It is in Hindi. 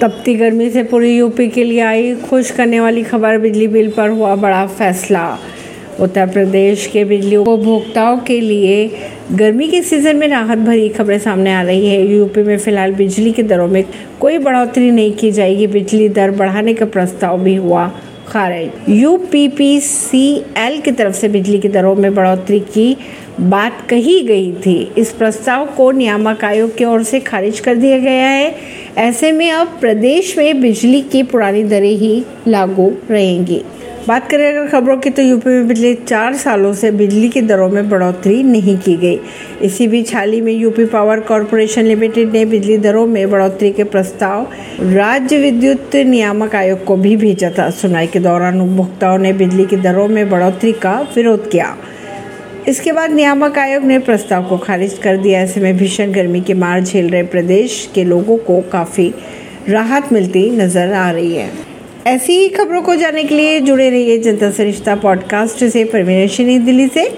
तपती गर्मी से पूरी यूपी के लिए आई। खुश करने वाली खबर, बिजली बिल पर हुआ बड़ा फैसला। उत्तर प्रदेश के बिजली उपभोक्ताओं के लिए गर्मी के सीज़न में राहत भरी खबरें सामने आ रही है। यूपी में फ़िलहाल बिजली के दरों में कोई बढ़ोतरी नहीं की जाएगी। बिजली दर बढ़ाने का प्रस्ताव भी हुआ। खारिज U P P C L की तरफ़ से बिजली की दरों में बढ़ोतरी की बात कही गई थी। इस प्रस्ताव को नियामक आयोग की ओर से खारिज कर दिया गया है। ऐसे में अब प्रदेश में बिजली की पुरानी दरें ही लागू रहेंगी। बात करें, अगर खबरों की तो यूपी में पिछले चार सालों से बिजली की दरों में बढ़ोतरी नहीं की गई। इसी बीच हाल ही में यूपी पावर कॉरपोरेशन लिमिटेड ने बिजली दरों में बढ़ोतरी के प्रस्ताव राज्य विद्युत नियामक आयोग को भी भेजा था। सुनवाई के दौरान उपभोक्ताओं ने बिजली की दरों में बढ़ोतरी का विरोध किया। इसके बाद नियामक आयोग ने प्रस्ताव को खारिज कर दिया। ऐसे में भीषण गर्मी की मार झेल रहे प्रदेश के लोगों को काफ़ी राहत मिलती नज़र आ रही है। ऐसी ही खबरों को जानने के लिए जुड़े रहिए जनता सरिश्ता पॉडकास्ट से परमेश दिल्ली से।